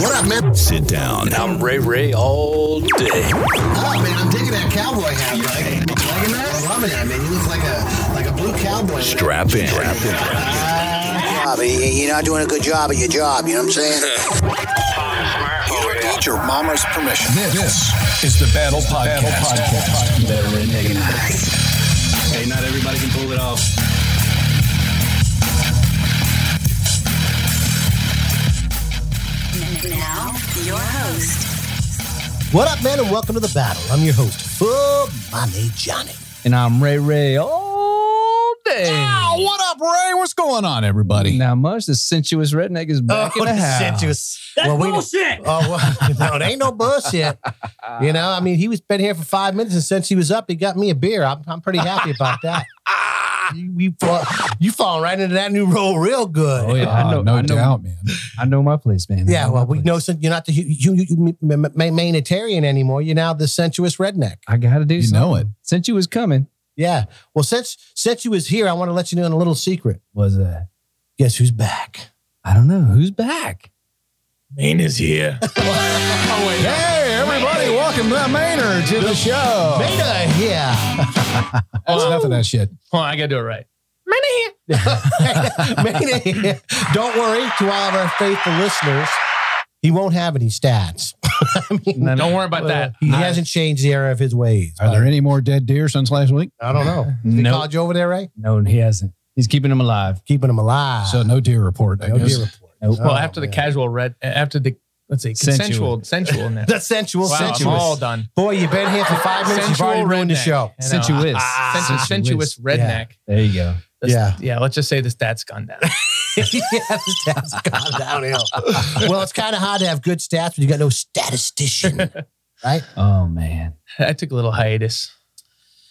What up, man? Sit down. I'm Ray Ray all day. Oh, man, I'm digging that cowboy hat, Mike. Liking that? I'm loving that, man. You look like a like a blue cowboy. Strap in. job. You're not doing a good job at your job. You know what I'm saying? You need your mama's permission. This, this is the Battle Podcast. Battle Podcast. Hey, not everybody can pull it off. Now, your host, What up, man, and welcome to the battle. I'm your host, Full Money Johnny. And I'm Ray Ray all day. Oh, what up, Ray? What's going on, everybody? Now, much the sensuous redneck is back in oh, the house. sensuous. That's bullshit. Oh, well, no, it ain't no bullshit. You know, I mean, he was been here for five minutes, and since he was up, he got me a beer. I'm, I'm pretty happy about that. you, you, fall, you fall right into that new role real good. Oh, yeah. I Oh, know, no I know, doubt, man. I know my place, man. Yeah, well, my we place. know since you're not the you, you, you, ma- main anymore. You're now the sensuous redneck. I got to do You something. know it. Since you was coming, Yeah. Well, since since you was here, I want to let you know in a little secret. was that? Guess who's back? I don't know. Who's back? Maine is here. Hey, everybody, welcome to Maynard to the show. Beta here. That's um, enough of that shit. Hold on, I gotta do it right. Beta here. Don't worry, to all of our faithful listeners, he won't have any stats. I mean, No, Don't worry about that. he hasn't changed the era of his ways. Are there any more dead deer since last week? I don't know. He Nope. called you over there, Ray? No, he hasn't. He's keeping them alive. Keeping them alive. So no deer report, I no guess. deer report. Nope. Oh, well, Oh, after the casual red, after the let's see, consensual, sensual. now. The sensual, Wow, sensuous. I'm all done. Boy, you've been here for five minutes. You've already ruined the show. Sensuous. Ah, Sensuous. sensuous redneck. There you go. The- Yeah. yeah. Let's just say the stats gone down. yeah, the stats gone downhill. well, it's kind of hard to have good stats when you got no statistician, right? Oh, man. I took a little hiatus.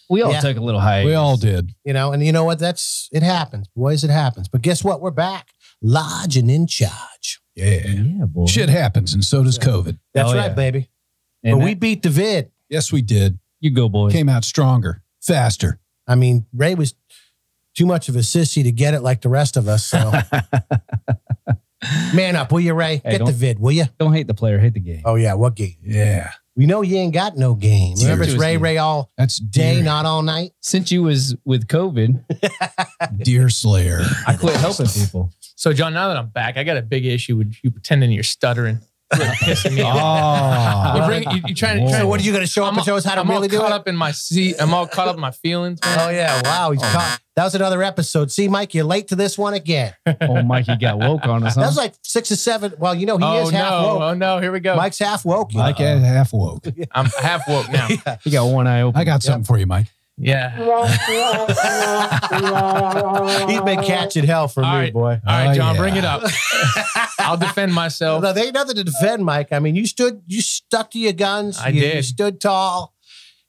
We all Yeah. took a little hiatus. We all did. You know, and you know what? That's it happens, boys. It happens. But guess what? We're back, large and in charge. Yeah. Yeah, boy. Shit happens, and so does COVID. That's Oh, right, yeah. baby. And but we beat the vid. Yes, we did. you go, boys. Came out stronger, faster. I mean, Ray was too much of a sissy to get it like the rest of us. So, man up, will you, Ray? Hey, get the don't- vid, will you? Don't hate the player, hate the game. Oh yeah, what game? Yeah. We know you ain't got no game. Remember, it's Ray Seriously. Ray all That's day, deer, not all night. Since you was with COVID, deer slayer. I quit helping people. So, John, now that I'm back, I got a big issue with you pretending you're stuttering. Really pissing me off. Ah. Oh. You bring, you, you trying to. So, what are you going to show up I'm, and show us how to I'm really all caught up in my seat. I'm all caught up in my feelings. Man. Oh yeah! Wow, he's oh, caught. That was another episode. See, Mike, you're late to this one again. Oh, Mikey got woke on us. Huh? That was like six or seven. Well, you know he oh is half no! woke. Oh no! Here we go. Mike's half woke. you Mike know. had half woke. I'm half woke now. he got one eye open. I got something for you, Mike. Yeah. He's been catching hell for All me, right. boy. All right, Oh, John, yeah. bring it up. I'll defend myself. No, there ain't nothing to defend, Mike. I mean, you stood, you stuck to your guns. I you, did. You stood tall,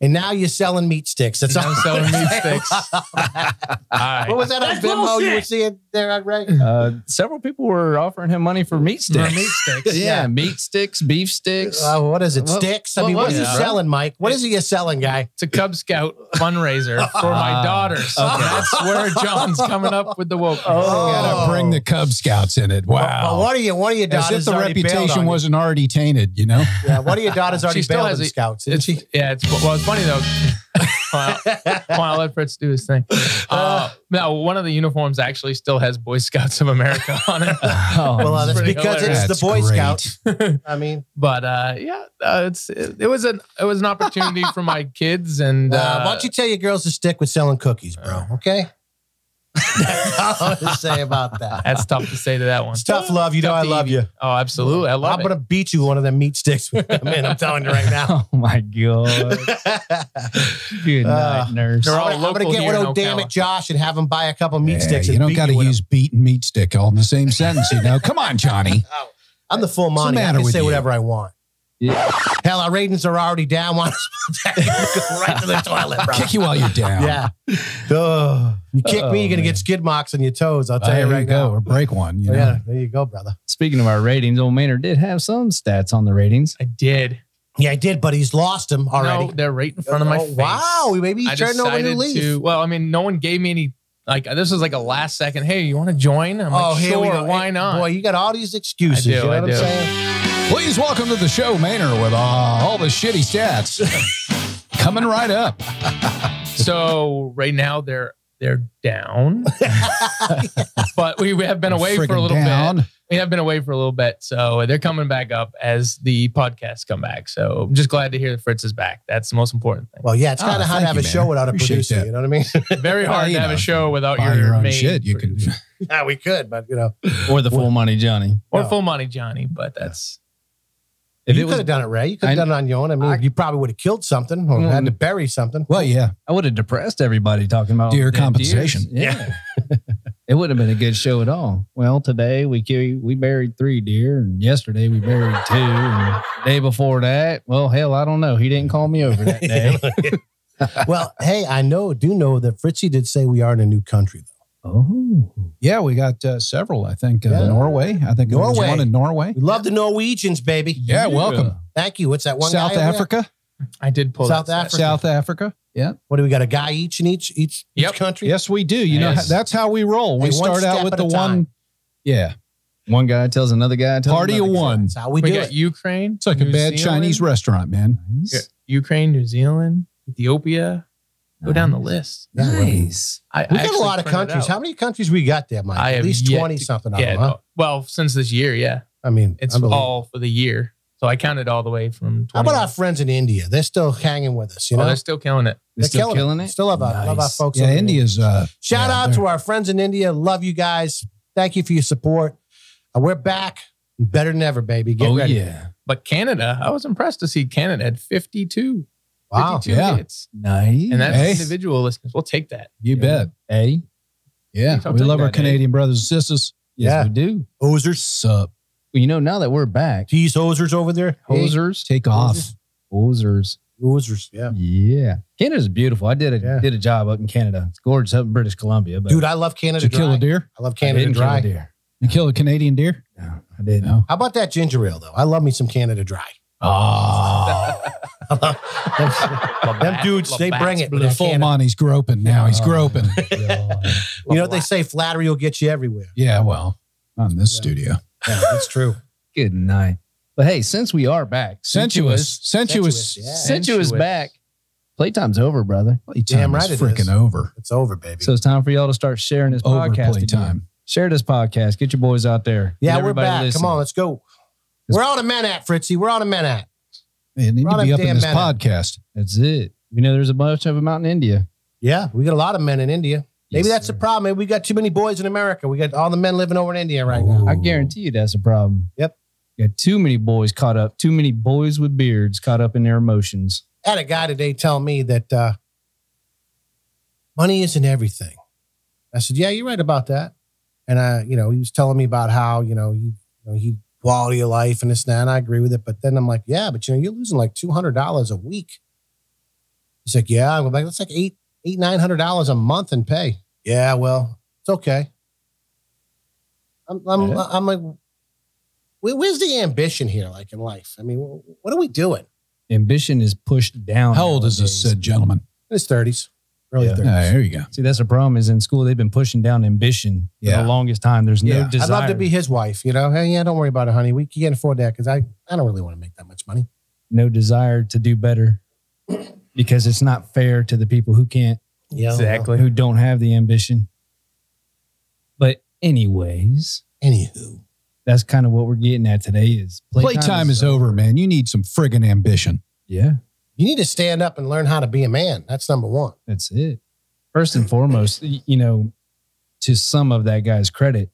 and now you're selling meat sticks. That's all. I'm selling meat sticks. All right. What was that on Venmo you were seeing there on Ray? Uh, several people were offering him money for meat For sticks. meat sticks. yeah, Yeah. meat sticks, beef sticks. Uh, what is it? What- Sticks? I what mean, what was is he it, bro? selling, Mike? What is he a selling, guy? It's a Cub Scout fundraiser for my daughters. That's where John's coming up with the woke. You gotta bring the Cub Scouts in it. Wow. Well, what are you? What are your As daughters if the reputation wasn't already tainted, you know? Yeah, What are your daughters already She still bailed has on a- scouts, It's, yeah, it's well, it's funny though. well, well, I'll let Fritz do his thing. Uh, no, one of the uniforms actually still has Boy Scouts of America on it. Oh, Well, uh, that's because hilarious. it's the Boy great. Scouts. I mean, but uh, yeah, uh, it's it, it was an it was an opportunity for my kids and uh, uh, why don't you tell your girls to stick with selling cookies, bro? Okay. That's all I want to say about that. That's tough to say to that one. It's tough love. You know I love eat. you. Oh, absolutely. I love you. I'm it. gonna beat you with one of them meat sticks when you come in. I'm telling you right now. Oh my god! Good Uh, night, nurse. They're I'm all gonna, I'm gonna get here one in of damn Ocala. it, Josh, and have him buy a couple meat Yeah, sticks. you and don't beat got to with use beat and meat stick all in the same sentence, you know? Come on, Johnny. I'm the full What's the Monty. I matter can with say you? whatever I want. Yeah. Hell, our ratings are already down. Why not go right to the toilet, bro? Kick you while you're down. Yeah. Ugh. you kick Oh, me, you're gonna get oh, skid marks on your toes. I'll tell there you you right go. now. Or break one, you oh, know? Yeah, there you go, brother. Speaking of our ratings, old Maynard did have some stats on the ratings. I did. Yeah, I did, but he's lost them already. No, they're right in front of my Oh, face. Wow, maybe he's I turning over a new decided leaf. to. Well, I mean, no one gave me any. Like this was like a last second. Hey, you want to join? I'm like, oh, here sure. we go. Why not? Boy, you got all these excuses. I do, you know I what do. I'm saying? Please welcome to the show, Maynard, with uh, all the shitty stats. Coming right up. So right now they're they're down, but we have been away for a Friggin' little down. bit. We have been away for a little bit, so they're coming back up as the podcasts come back. So I'm just glad to hear that Fritz is back. That's the most important thing. Well, yeah, it's kind of hard to have you, a show without a Appreciate producer. that. You know what I mean? Very hard you to have know, a show without your, your own main shit. You can. producer. yeah, we could, but you know, Or the full money Johnny. or No. full money Johnny, but that's If you it could was, have done it, Ray. You could I- have done it on your own. I mean, I- you probably would have killed something or Mm. had to bury something. Well, yeah. I would have depressed everybody talking about Deer compensation. deers. Yeah. it wouldn't have been a good show at all. Well, today we ki- we buried three deer, and yesterday we buried two, and the day before that, well, hell, I don't know. He didn't call me over that day. well, hey, I know, do know that Fritzy did say we are in a new country, though. Oh, Yeah, we got uh, several, I think. Uh, Yeah. Norway. I think there was Norway. one in Norway. We love the Norwegians, baby. Yeah, welcome. Thank you. What's that one South guy? Africa. I did pull South Africa. South Africa. Yeah. What do we got? A guy each in each each, Yep. each country? Yes, we do. You know, that's how we roll. We Hey, start out with at a the time. one. Yeah. one guy tells another guy. Tells Party of another guy. one. That's how we, We, do got it. Ukraine. It's like a bad Zealand, Chinese restaurant, man. yeah, Ukraine, New Zealand, Ethiopia. Go down the list. Nice. I, We I got a lot of countries. How many countries we got there, Mike? I At have least yet 20 to- something of Yeah, them, huh? no, well, since this year, yeah, I mean, it's unbelievable. all for the year. So I counted all the way from. 20. How about our friends in India? They're still hanging with us, you oh, know? they're still killing it. They're They're still killing it. Still love our, love our Nice. folks. Yeah, over in India's. Uh, Shout yeah, out to our friends in India. Love you guys. Thank you for your support. Uh, we're back. Better than ever, baby. Get oh ready. yeah. But Canada, I was impressed to see Canada had 52. Wow. 52 Yeah. hits. Nice. And that's Hey. individual listeners. We'll take that. You bet. Hey, Yeah. We love our. Canadian brothers and sisters. yes, Yeah. we do. Oh, hosers. Sup. Well, you know, now that we're back, These hosers over there. Hosers, Take off. hosers. Hosers. Yeah. Yeah, Canada's beautiful. I did a Yeah. did a job up in Canada. It's gorgeous up in British Columbia. But Dude, I love Canada Did you kill Dry. a deer? I love Canada didn't kill a Dry. deer. You kill a Canadian deer? No, I didn't. No. How about that ginger ale, though? I love me some Canada Dry. Oh. Them dudes, they bring it. with the full Canada- Monty's groping now. He's Oh, groping. You know what they say? Flattery will get you everywhere. Yeah, well, not in this Yeah. studio. Yeah, that's true. Good night. But hey, since we are back, Sensuous. Sensuous. Sensuous, yeah. since you was Sensuous. back, playtime's over, brother. Damn Playtime right is freaking is. over. It's over, baby. So it's time for y'all to start sharing this Over podcast. again. playtime. Share this podcast. Get your boys out there. yeah, Get we're back. listening. Come on, let's go. Where all the men at, Fritzy? Where all the men at? They need Run to be a up in this minute. podcast. That's it. You know, there's a bunch of them out in India. Yeah, we got a lot of men in India. Maybe Yes, that's sir. the problem. Maybe we got too many boys in America. We got all the men living over in India right now. I guarantee you that's a problem. Yep. You got too many boys caught up, too many boys with beards caught up in their emotions. I had a guy today tell me that uh, money isn't everything. I said, "Yeah, you're right about that." And I, you know, he was telling me about how you know he, you know, he quality of life and this and that. And I agree with it, but then I'm like, "Yeah, but you know, you're losing like two hundred dollars a week." He's like, "Yeah," I'm like, "That's like eight, eight, nine hundred dollars a month in pay." Yeah, well, it's okay. I'm, I'm, Yeah. I'm like, where's the ambition here, like in life? I mean, what are we doing? Ambition is pushed down. How old is this nowadays. uh, gentleman? In his thirties, early Yeah. Ah, thirties. there you go. See, that's the problem. Is in school they've been pushing down ambition for Yeah. the longest time. There's no Yeah. desire. I'd love to be his wife. You know, hey, yeah, don't worry about it, honey. We can't afford that because I, I don't really want to make that much money. no desire to do better because it's not fair to the people who can't, Yeah, Exactly. who don't have the ambition. But anyways, Anywho, that's kind of what we're getting at today. Is Playtime is over, man. You need some friggin' ambition. Yeah, you need to stand up and learn how to be a man. That's number one. that's it. First and foremost, you know, to some of that guy's credit,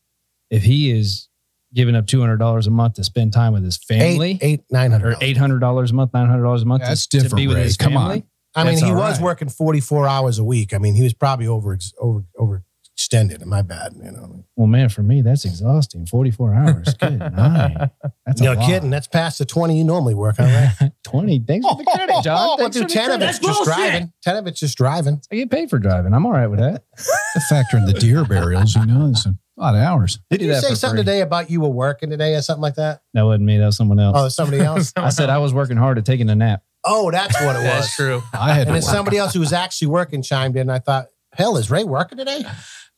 if he is giving up two hundred dollars a month to spend time with his family, Eight, eight, nine or eight hundred dollars a month, nine hundred dollars a month, That's to, to different, be with Ray. his Come on. I mean, he was right. working forty four hours a week. I mean, he was probably over over over overextended. My bad. You know, Well, man, for me, that's exhausting. Forty-four hours. Good night. That's no lot. kidding. That's past the twenty you normally work. All right. Twenty. Thanks for the credit, John. we'll Thanks do for the ten of credit. it's just driving. Ten of it's just driving. I get paid for driving. I'm all right with that. Factor in the deer burials, you know, it's a lot of hours. Did do you say something free. today about you were working today or something like that? That wasn't me. That was someone else. Oh, somebody else. I said I was working hard at taking a nap. oh, that's what it was. That's true. I had And to then work. somebody else who was actually working chimed in. I thought, hell, is Ray working today?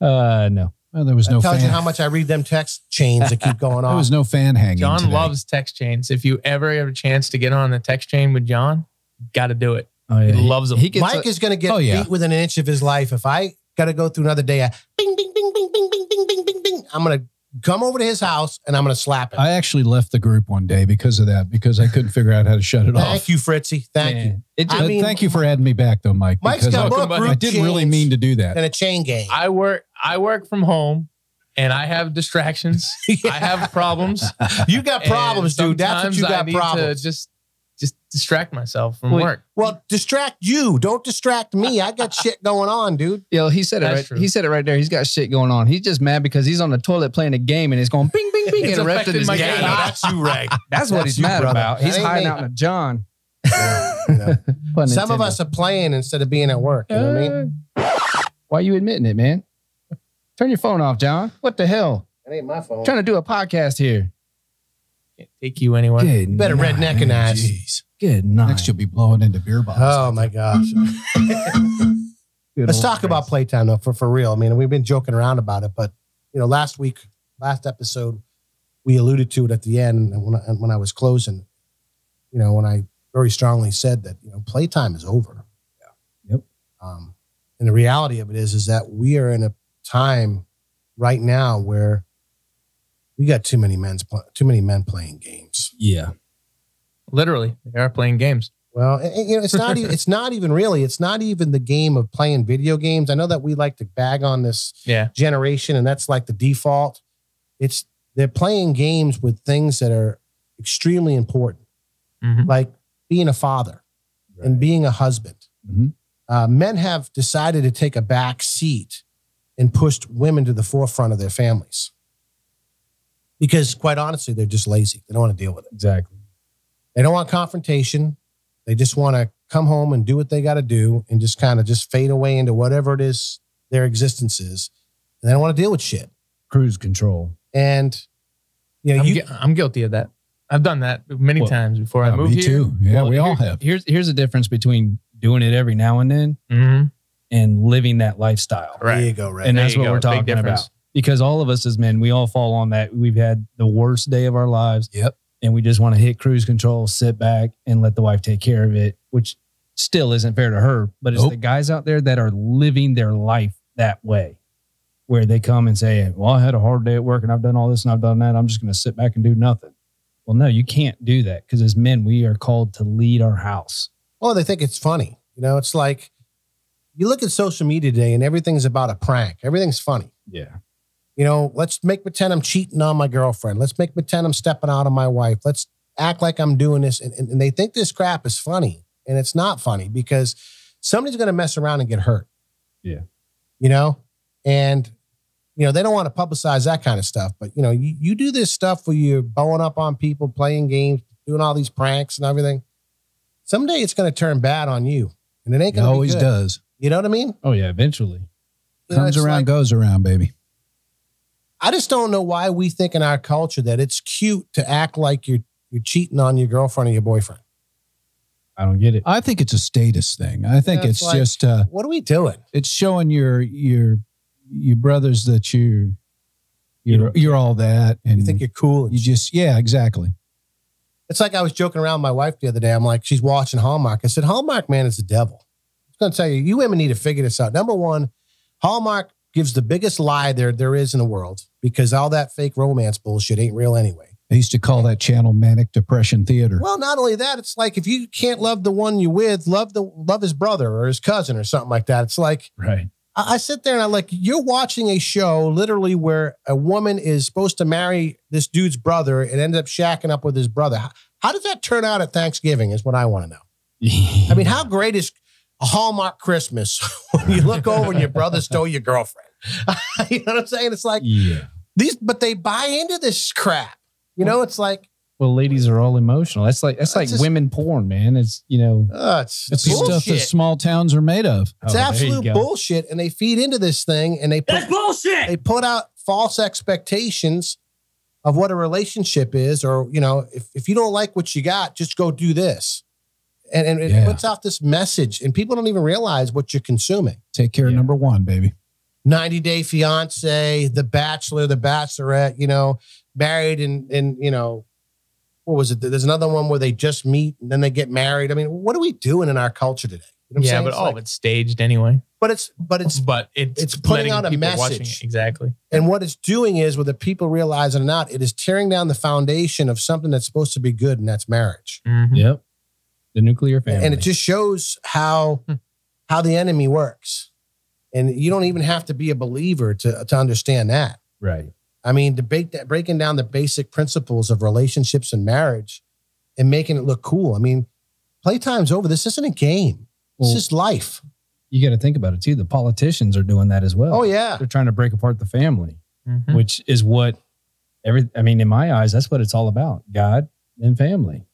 Uh, no. Well, there was That no tells fan. you how much I read them text chains that keep going on. there was no fan hanging. John today. loves text chains. If you ever have a chance to get on the text chain with John, got to do it. Oh yeah, He loves 'em. He gets Mike a- is going to get Oh, yeah. beat within an inch of his life. If I got to go through another day, of bing, bing, bing, bing, bing, bing, bing, bing, bing, bing, I'm going to come over to his house and I'm going to slap him. I actually left the group one day because of that because I couldn't figure out how to shut it Thank off. Thank you, Fritzy. Thank you. Man, It I mean- thank you for adding me back though, Mike. Mike's because got I, more Welcome, group I didn't really mean to do that. than a chain gang. I work. I work from home, and I have distractions. I have problems. you got problems, dude. That's what sometimes you I got need problems. To just, just distract myself from Wait. work. well, distract you. Don't distract me. I got shit going on, dude. Yo, he said it That's right. true. He said it right there. He's got shit going on. He's just mad because he's on the toilet playing a game and it's going bing, bing, bing, It's interrupting his my game. game. that's you, Ray. That's what That's he's mad brother. about. He's hiding me. out in a John. You know. Pun Some of us are playing instead of being at work. You know what I mean? Why are you admitting it, man? Turn your phone off, John. What the hell? It ain't my phone. trying to do a podcast here. Can't take you anywhere. Good. better night. redneck and ass. Jeez. Good night. Next, you'll be blowing into beer bottles. Oh my gosh. Good Let's old talk about playtime though, for, for real. I mean, we've been joking around about it, but you know, last week, last episode, we alluded to it at the end and when I, and when I was closing, you know, when I very strongly said that, you know, playtime is over. Yeah. Yep. Um, and the reality of it is, is that we are in a time right now where we got too many men's, pl- too many men playing games. Yeah. Literally, they are playing games. Well, and, you know, it's not even it's not even really it's not even the game of playing video games. I know that we like to bag on this Yeah. generation, and that's like the default. It's they're playing games with things that are extremely important, Mhm. like being a father and being a husband. Mhm. Uh, men have decided to take a back seat and pushed women to the forefront of their families because, quite honestly, they're just lazy. They don't want to deal with it. Exactly. They don't want confrontation. They just want to come home and do what they got to do and just kind of just fade away into whatever it is their existence is. And they don't want to deal with shit. Cruise control. And you know, I'm, you gui- I'm guilty of that. I've done that many Well, times before I Yeah, moved me here. too. Yeah, Well, we all have. Here's here's the difference between doing it every now and then hmm and living that lifestyle. there you Right. go, right? And There that's what go. we're talking about. Because all of us as men, we all fall on that. We've had the worst day of our lives. Yep. And we just want to hit cruise control, sit back, and let the wife take care of it, which still isn't fair to her. But it's Nope. the guys out there that are living their life that way, where they come and say, Well, I had a hard day at work and I've done all this and I've done that. I'm just going to sit back and do nothing. Well, no, you can't do that because as men, we are called to lead our house. Oh, they think it's funny. You know, it's like you look at social media today and everything's about a prank. Everything's funny. Yeah. You know, let's make pretend I'm cheating on my girlfriend. Let's make pretend I'm stepping out on my wife. Let's act like I'm doing this. And, and, and they think this crap is funny. And it's not funny because somebody's going to mess around and get hurt. Yeah. You know, and, you know, they don't want to publicize that kind of stuff. But, you know, you, you do this stuff where you're bowing up on people, playing games, doing all these pranks and everything. Someday it's going to turn bad on you. And it ain't going to always be good. does. You know what I mean? Oh, yeah. Eventually. You know, Comes around, like- goes around, baby. I just don't know why we think in our culture that it's cute to act like you're you're cheating on your girlfriend or your boyfriend. I don't get it. I think it's a status thing. I think Yeah, it's it's like- just uh, What are we doing? it's showing your your your brothers that you you're you're all that, and You think you're cool? and you shit. just yeah, exactly. It's like I was joking around with my wife the other day. I'm like, she's watching Hallmark. I said, Hallmark man is the devil. I was going to tell you, you women need to figure this out. Number one, Hallmark gives the biggest lie there there is in the world because all that fake romance bullshit ain't real anyway. I used to call that channel manic depression theater. Well, not only that, it's like if you can't love the one you with, love the love his brother or his cousin or something like that. It's like Right. I, I sit there and I like you're watching a show literally where a woman is supposed to marry this dude's brother and end up shacking up with his brother. How, how does that turn out at Thanksgiving? Is what I want to know. I mean, how great is a Hallmark Christmas when you look over and your brother stole your girlfriend? you know what I'm saying? It's like Yeah. these, but they buy into this crap. You know, it's like Well, ladies are all emotional. That's like that's That's like just- women porn, man. It's you know. uh, it's, It's the stuff that bullshit. small towns are made of. It's Oh, absolute bullshit, and they feed into this thing, and they put bullshit. they put out false expectations of what a relationship is, or you know, if, if you don't like what you got, just go do this. And, and it Yeah. puts out this message, and people don't even realize what you're consuming. Take care of Yeah. number one, baby. 90 Day Fiance, The Bachelor, The Bachelorette, you know, married and, and, you know, what was it? There's another one where they just meet and then they get married. I mean, what are we doing in our culture today? You know what I'm yeah, saying? but It's all like- of it's staged anyway. but it's, but it's, but it's it's putting out a message. Exactly. and what it's doing is, whether people realize it or not, it is tearing down the foundation of something that's supposed to be good, and that's marriage. Mhm. Yep. The nuclear family. and it just shows how Hmm. how the enemy works and you don't even have to be a believer to to understand that right. i mean debate that breaking down the basic principles of relationships and marriage and making it look cool i mean playtime's over this isn't a game Well, this is life you got to think about it too. The politicians are doing that as well. oh yeah They're trying to break apart the family, Mhm. which is what every. I mean, in my eyes, that's what it's all about: God and family.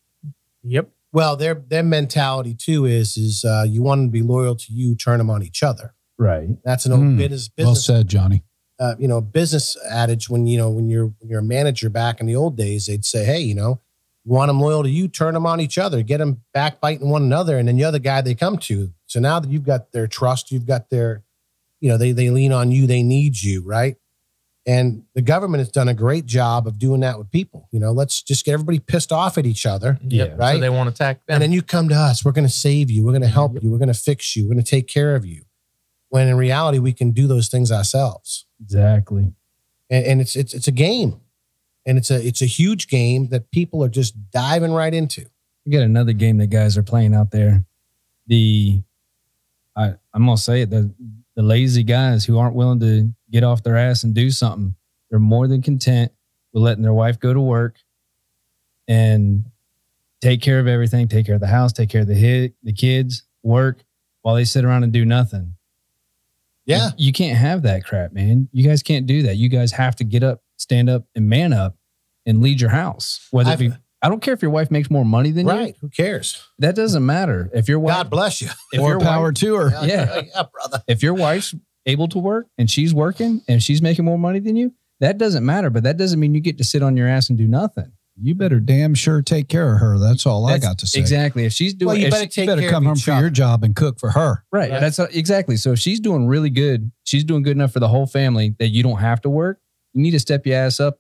Yep. well their their mentality too is is uh, you want them to be loyal to you turn them on each other Right. that's an old Hmm. business Well said, Johnny. uh, you know, business adage when you know when you're when you're a manager back in the old days, they'd say, "Hey, you know, you want them loyal to you, turn them on each other, get them backbiting one another, and then you're the guy they come to." So now that you've got their trust, you've got their, you know, they they lean on you, they need you, right? And the government has done a great job of doing that with people. You know, let's just get everybody pissed off at each other. Yep. Right. So they won't attack them. And then you come to us. We're going to save you. We're going to help you. We're going to fix you. We're going to take care of you. When in reality, we can do those things ourselves Exactly. and, and it's it's it's a game, and it's a it's a huge game that people are just diving right into. We got another game that guys are playing out there. The I I'm gonna say it the the lazy guys who aren't willing to get off their ass and do something. They're more than content with letting their wife go to work and take care of everything, take care of the house, take care of the hit, the kids, work while they sit around and do nothing. Yeah, You, you can't have that crap, man. You guys can't do that. You guys have to get up, stand up, and man up and lead your house. Whether I've- be, I don't care if your wife makes more money than you. right. Who cares? That doesn't matter. If your wife, God bless you. if More your power wife, to her. Yeah. yeah, brother. if your wife's able to work and she's working and she's making more money than you, that doesn't matter. But that doesn't mean you get to sit on your ass and do nothing. You better damn sure take care of her. That's all I got to say. Exactly. If she's doing, Well, you better she- take You better care come home for your job and cook for her. right, Right. That's exactly. So if she's doing really good, she's doing good enough for the whole family that you don't have to work. You need to step your ass up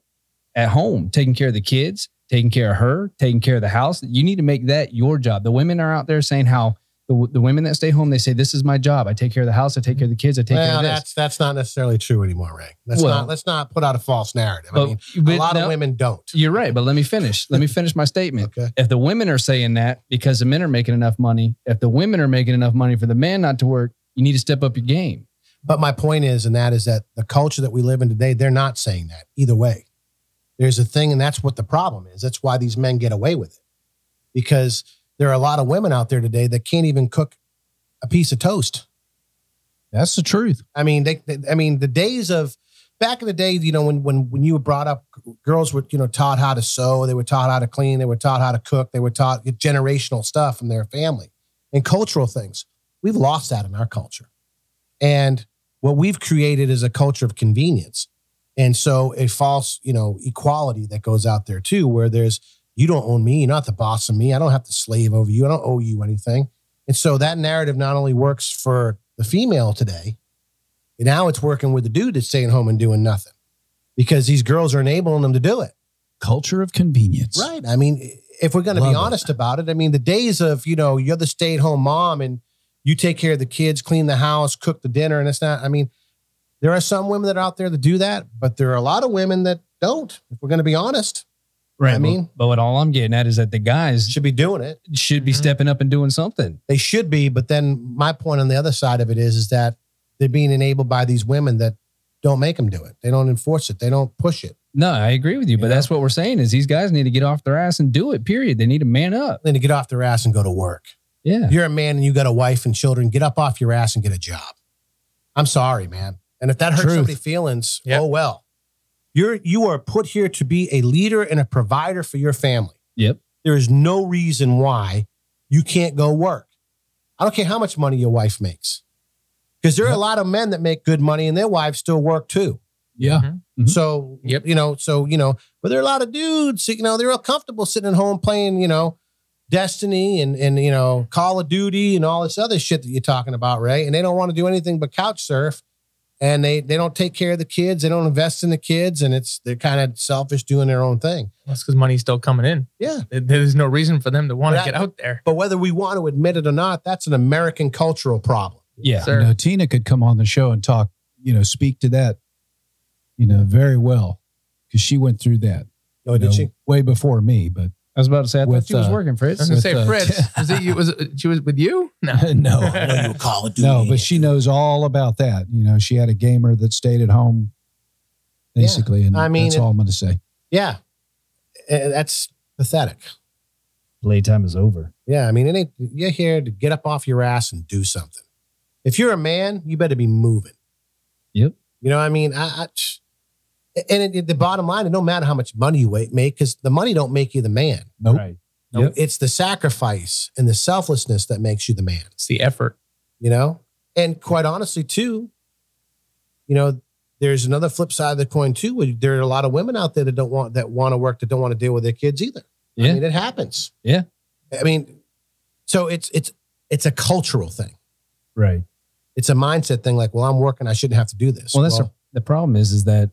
at home, taking care of the kids, taking care of her, taking care of the house. You need to make that your job. The women are out there saying how the, the women that stay home, they say, This is my job. I take care of the house, I take care of the kids, I take care of this. that's that's not necessarily true anymore, Ray. Let's Well- not let's not put out a false narrative. I mean, a lot no- of women don't. You're right, but let me finish. Let me finish my statement. Okay. If the women are saying that because the men are making enough money, if the women are making enough money for the man not to work, you need to step up your game. But my point is, and that is that the culture that we live in today, they're not saying that either way. There's a thing, and that's what the problem is. That's why these men get away with it. Because there are a lot of women out there today that can't even cook a piece of toast. That's the truth. I mean, they, they- I mean, the days of back in the day, you know, when when when you were brought up, girls were you know taught how to sew, they were taught how to clean, they were taught how to cook, they were taught generational stuff from their family and cultural things. We've lost that in our culture, and what we've created is a culture of convenience, and so a false you know equality that goes out there too, where there's you don't own me, you're not the boss of me, I don't have to slave over you, I don't owe you anything, and so that narrative not only works for the female today now it's working with the dude that's staying home and doing nothing because these girls are enabling them to do it. Culture of convenience. Right. I mean, if we're going to be Love it. honest about it, I mean, the days of, you know, you're the stay at home mom and you take care of the kids, clean the house, cook the dinner, and it's not, I mean, there are some women that are out there that do that, but there are a lot of women that don't, if we're going to be honest, Right. I mean- but, but what all I'm getting at is that the guys should be doing it. should be Mhm. stepping up and doing something. They should be. But then my point on the other side of it is, is that they're being enabled by these women that don't make them do it. They don't enforce it. They don't push it. No, I agree with you, but You know? that's what we're saying is these guys need to get off their ass and do it. Period. They need to man up. They need to get off their ass and go to work. Yeah. If you're a man and you got a wife and children, get up off your ass and get a job. I'm sorry, man. And if that hurts Truth. somebody's feelings, Yep. oh well. You're you are put here to be a leader and a provider for your family. Yep. There is no reason why you can't go work. I don't care how much money your wife makes. Because there are a lot of men that make good money and their wives still work too. Yeah. Mhm. So, Yep. you know, so, you know, but there are a lot of dudes, you know, they're all comfortable sitting at home playing, you know, Destiny and, and, you know, Call of Duty and all this other shit that you're talking about, Ray. And they don't want to do anything but couch surf and they they don't take care of the kids. They don't invest in the kids, and it's they're kind of selfish doing their own thing. That's because money's still coming in. Yeah. There's no reason for them to want to get out there. But whether we want to admit it or not, that's an American cultural problem. Yeah. Sir. You know, Tina could come on the show and talk, you know, speak to that, you know, very well because she went through that. Oh, did know, she? Way before me, but I was about to say, I With, thought you was uh, working, Fritz. I Fritz. was gonna With, say, uh, Fritz, was it you? Was it, she was with you? No. no, I know you were Call of Duty. no, but she knows all about that. You know, she had a gamer that stayed at home, basically, and I mean, that's it- all I'm going to say. Yeah, And that's pathetic. Playtime is over. Yeah, I mean, it ain't, you're here to get up off your ass and do something. If you're a man, you better be moving. Yep. You know what I mean? I, I and it, it- the bottom line, it don't matter how much money you make because the money don't make you the man. Nope. Right. Nope. It's the sacrifice and the selflessness that makes you the man. It's the effort. You know, and quite honestly, too, you know, there's another flip side of the coin too. where There are a lot of women out there that don't want that want to work that don't want to deal with their kids either. Yeah. I mean, it happens. Yeah. I mean, so it's it's it's a cultural thing. Right. It's a mindset thing. Like, well, I'm working. I shouldn't have to do this. Well, that's the, the problem is, is that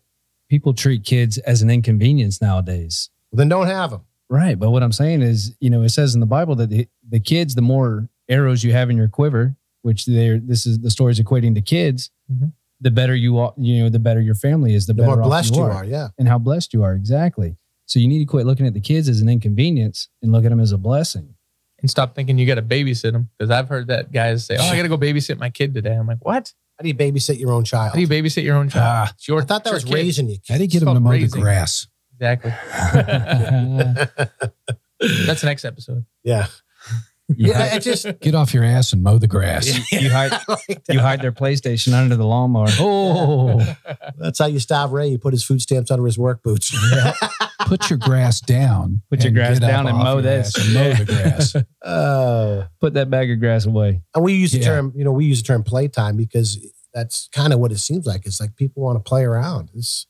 people treat kids as an inconvenience nowadays. Well, then don't have them. Right. But what I'm saying is, you know, it says in the Bible that the, the kids, the more arrows you have in your quiver, which they're, this is the story's equating to kids, Mhm. the better you are, you know, the better your family is, the, The better more off blessed you are. Yeah. and how blessed you are. Exactly. So you need to quit looking at the kids as an inconvenience and look at them as a blessing. And stop thinking you got to babysit them. Because I've heard that guys say, oh, I got to go babysit my kid today. I'm like, what? How do you babysit your own child? How do you babysit your own child? Ah, it's your, I thought that it's was your kid. raising you. How do you get It's them to called mow raising. the grass? Exactly. That's the next episode. Yeah. You, Yeah. hide, just Get off your ass and mow the grass. you hide, like you hide their PlayStation under the lawnmower. Oh, That's how you stop Ray. You put his food stamps under his work boots. Put your grass down. Put your grass down and mow your this. and mow the grass. Oh. put that bag of grass away. And we use the Yeah. term, you know, we use the term playtime because that's kind of what it seems like. It's like people want to play around. It's,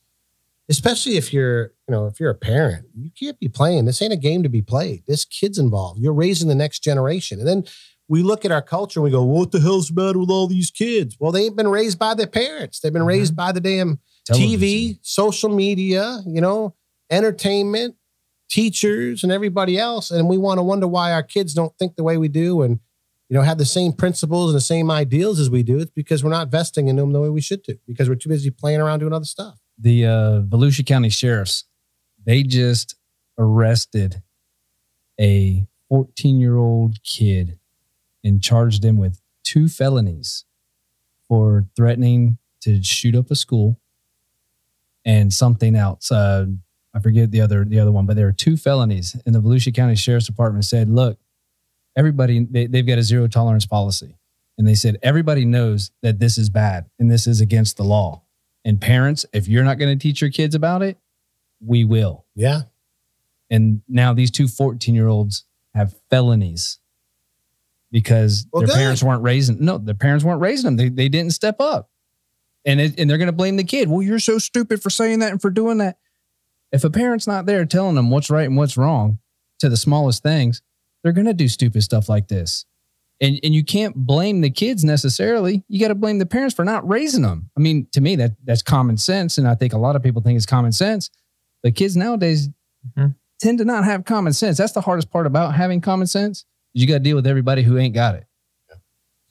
especially if you're, you know, if you're a parent, you can't be playing. This ain't a game to be played. This kid's involved. You're raising the next generation. And then we look at our culture and we go, what the hell's the matter with all these kids? Well, they ain't been raised by their parents. They've been raised mm-hmm. by the damn TV, social media, you know, entertainment, teachers, and everybody else. And we want to wonder why our kids don't think the way we do and, you know, have the same principles and the same ideals as we do. It's because we're not vesting in them the way we should do because we're too busy playing around doing other stuff. The uh, Volusia County sheriffs, they just arrested a 14 year old kid and charged him with two felonies for threatening to shoot up a school and something else. Uh, I forget the other the other one, but there are two felonies. And the Volusia County Sheriff's Department said, "Look, everybody they, they've got a zero tolerance policy, and they said everybody knows that this is bad and this is against the law. And parents, if you're not going to teach your kids about it, we will." Yeah. And now these two 14 year olds have felonies because Well, their good. parents weren't raising. No, their parents weren't raising them. They, they didn't step up. And, it, and they're going to blame the kid. Well, you're so stupid for saying that and for doing that. If a parent's not there telling them what's right and what's wrong to the smallest things, they're going to do stupid stuff like this. And, and you can't blame the kids necessarily. You got to blame the parents for not raising them. I mean, to me, that that's common sense. And I think a lot of people think it's common sense. But kids nowadays Mhm. tend to not have common sense. That's the hardest part about having common sense. is You got to deal with everybody who ain't got it.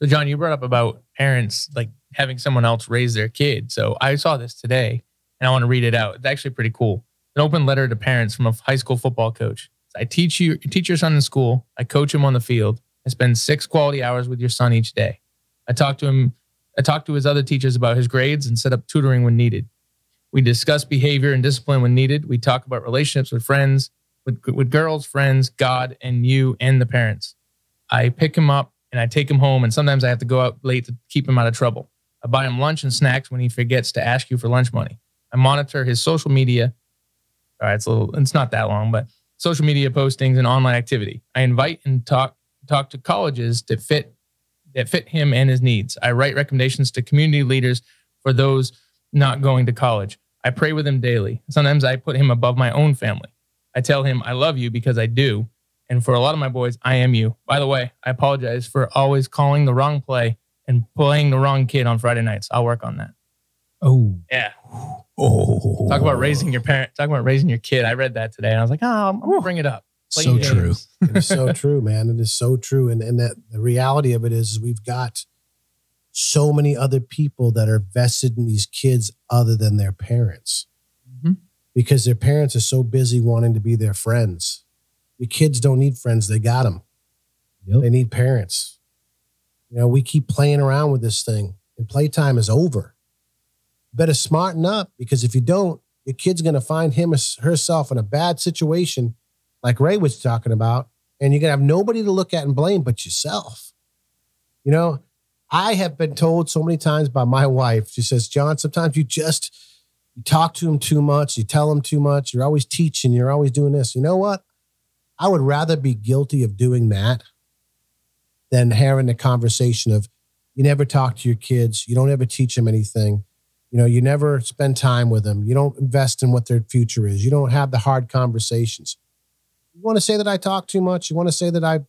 So, John, you brought up about parents like having someone else raise their kid. So, I saw this today and I want to read it out. It's actually pretty cool. An open letter to parents from a high school football coach. I teach you, teach your son in school. I coach him on the field. I spend six quality hours with your son each day. I talk to him. I talk to his other teachers about his grades and set up tutoring when needed. We discuss behavior and discipline when needed. We talk about relationships with friends, with, with girls, friends, God, and you and the parents. I pick him up and I take him home, and sometimes I have to go out late to keep him out of trouble. I buy him lunch and snacks when he forgets to ask you for lunch money. I monitor his social media. All right, it's a little, it's not that long, but social media postings and online activity. I invite and talk talk to colleges that fit that fit him and his needs. I write recommendations to community leaders for those not going to college. I pray with him daily. Sometimes I put him above my own family. I tell him I love you because I do. And for a lot of my boys, I am you. By the way, I apologize for always calling the wrong play and playing the wrong kid on Friday nights. I'll work on that. Oh, Yeah. oh, Talk about raising your parent. Talk about raising your kid. I read that today, and I was like, oh, I'm, I'm gonna bring it up. Play So games. true. It is so true, man. It is so true. And and that the reality of it is, is we've got so many other people that are vested in these kids other than their parents. Mhm. Because their parents are so busy wanting to be their friends. The kids don't need friends, they got them. Yep. They need parents. You know, we keep playing around with this thing and playtime is over. Better smarten up because if you don't, your kid's going to find him or herself in a bad situation, like Ray was talking about, and you're going to have nobody to look at and blame but yourself. You know, I have been told so many times by my wife, she says, John, sometimes you just you talk to him too much, you tell him too much, you're always teaching, you're always doing this. You know what? I would rather be guilty of doing that than having the conversation of you never talk to your kids, you don't ever teach them anything. You know, you never spend time with them. You don't invest in what their future is. You don't have the hard conversations. You want to say that I talk too much? You want to say that I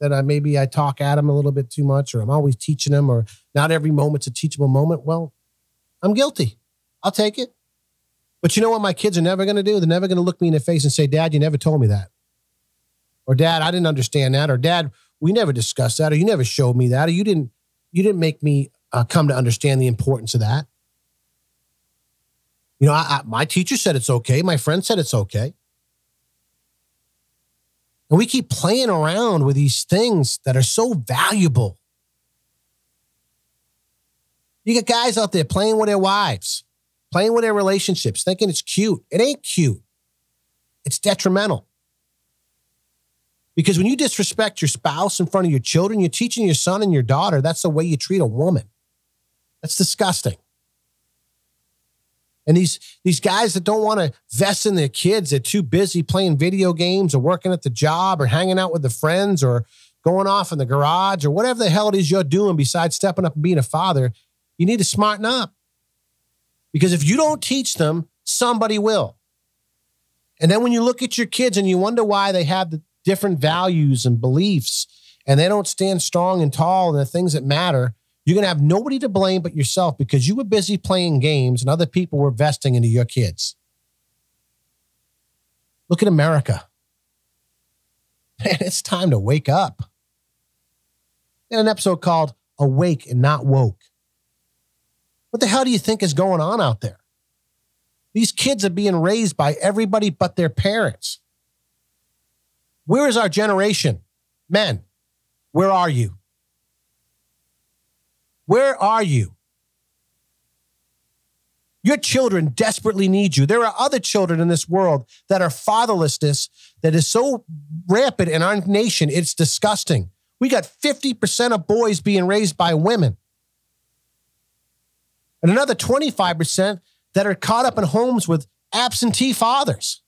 that I maybe I talk at them a little bit too much, or I'm always teaching them, or not every moment's a teachable moment? Well, I'm guilty. I'll take it. But you know what my kids are never going to do? They're never going to look me in the face and say, Dad, you never told me that. Or Dad, I didn't understand that. Or Dad, we never discussed that. Or you never showed me that. Or you didn't, you didn't make me uh, come to understand the importance of that. You know, I, I, my teacher said it's okay. My friend said it's okay. And we keep playing around with these things that are so valuable. You get guys out there playing with their wives, playing with their relationships, thinking it's cute. It ain't cute, it's detrimental. Because when you disrespect your spouse in front of your children, you're teaching your son and your daughter that's the way you treat a woman. That's disgusting. And these these guys that don't want to vest in their kids, they're too busy playing video games or working at the job or hanging out with the friends or going off in the garage or whatever the hell it is you're doing besides stepping up and being a father. You need to smarten up. Because if you don't teach them, somebody will. And then when you look at your kids and you wonder why they have the different values and beliefs and they don't stand strong and tall in the things that matter, you're going to have nobody to blame but yourself because you were busy playing games and other people were vesting into your kids. Look at America. Man, it's time to wake up. In an episode called Awake and Not Woke. What the hell do you think is going on out there? These kids are being raised by everybody but their parents. Where is our generation? Men, where are you? Where are you? Your children desperately need you. There are other children in this world that are fatherlessness that is so rampant in our nation, it's disgusting. We got 50% of boys being raised by women, and another 25% that are caught up in homes with absentee fathers.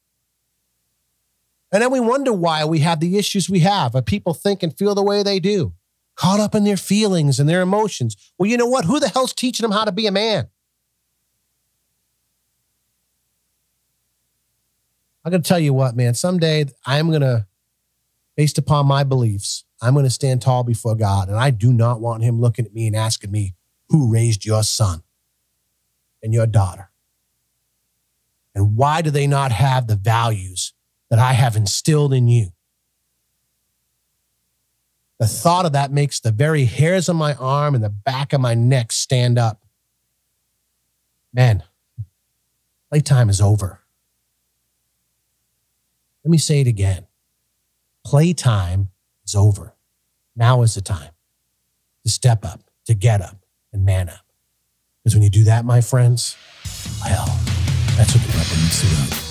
And then we wonder why we have the issues we have, why people think and feel the way they do caught up in their feelings and their emotions. Well, you know what? Who the hell's teaching them how to be a man? I'm going to tell you what, man. Someday I'm going to, based upon my beliefs, I'm going to stand tall before God. And I do not want him looking at me and asking me, who raised your son and your daughter? And why do they not have the values that I have instilled in you? The thought of that makes the very hairs on my arm and the back of my neck stand up. Man, playtime is over. Let me say it again. Playtime is over. Now is the time to step up, to get up, and man up. Because when you do that, my friends, well, that's what the rubber needs to do.